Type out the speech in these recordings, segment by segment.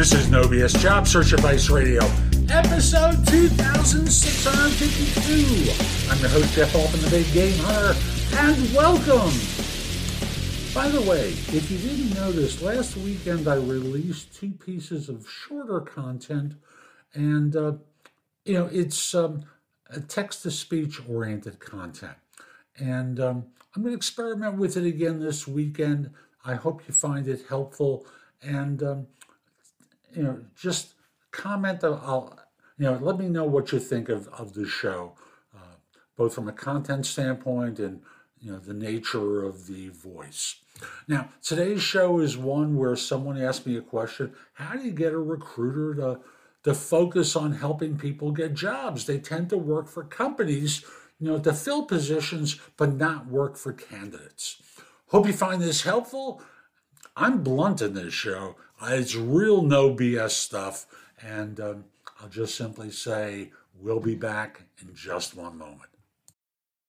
This is No BS Job Search Advice Radio, episode 2652. I'm your host, Jeff Altman, the Big Game Hunter, and welcome. By the way, if you didn't notice, last weekend I released two pieces of shorter content, and uh, you know it's um, text to speech oriented content, and um, I'm going to experiment with it again this weekend. I hope you find it helpful, and um, you know, just comment. I'll, you know, let me know what you think of, of the show, uh, both from a content standpoint and, you know, the nature of the voice. Now, today's show is one where someone asked me a question How do you get a recruiter to, to focus on helping people get jobs? They tend to work for companies, you know, to fill positions, but not work for candidates. Hope you find this helpful. I'm blunt in this show. It's real no BS stuff. And um, I'll just simply say, we'll be back in just one moment.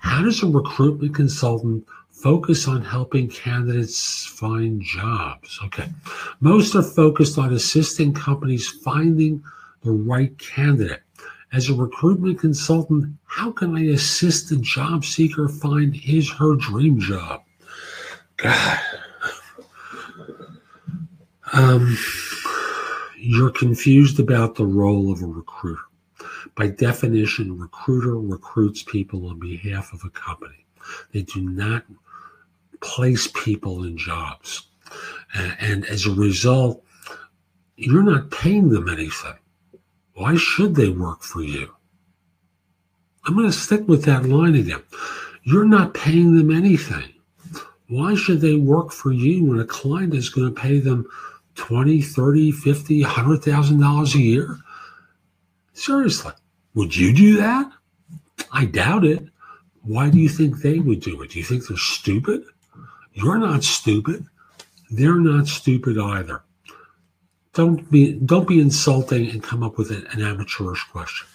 How does a recruitment consultant focus on helping candidates find jobs? Okay. Most are focused on assisting companies finding the right candidate. As a recruitment consultant, how can I assist a job seeker find his her dream job? God. Um, you're confused about the role of a recruiter. By definition, recruiter recruits people on behalf of a company. They do not place people in jobs. And as a result, you're not paying them anything. Why should they work for you? I'm going to stick with that line again. You're not paying them anything. Why should they work for you when a client is going to pay them 20, 30, 50, $100,000 a year? Seriously, would you do that? I doubt it. Why do you think they would do it? Do you think they're stupid? You're not stupid. They're not stupid either. Don't be don't be insulting and come up with an, amateurish question.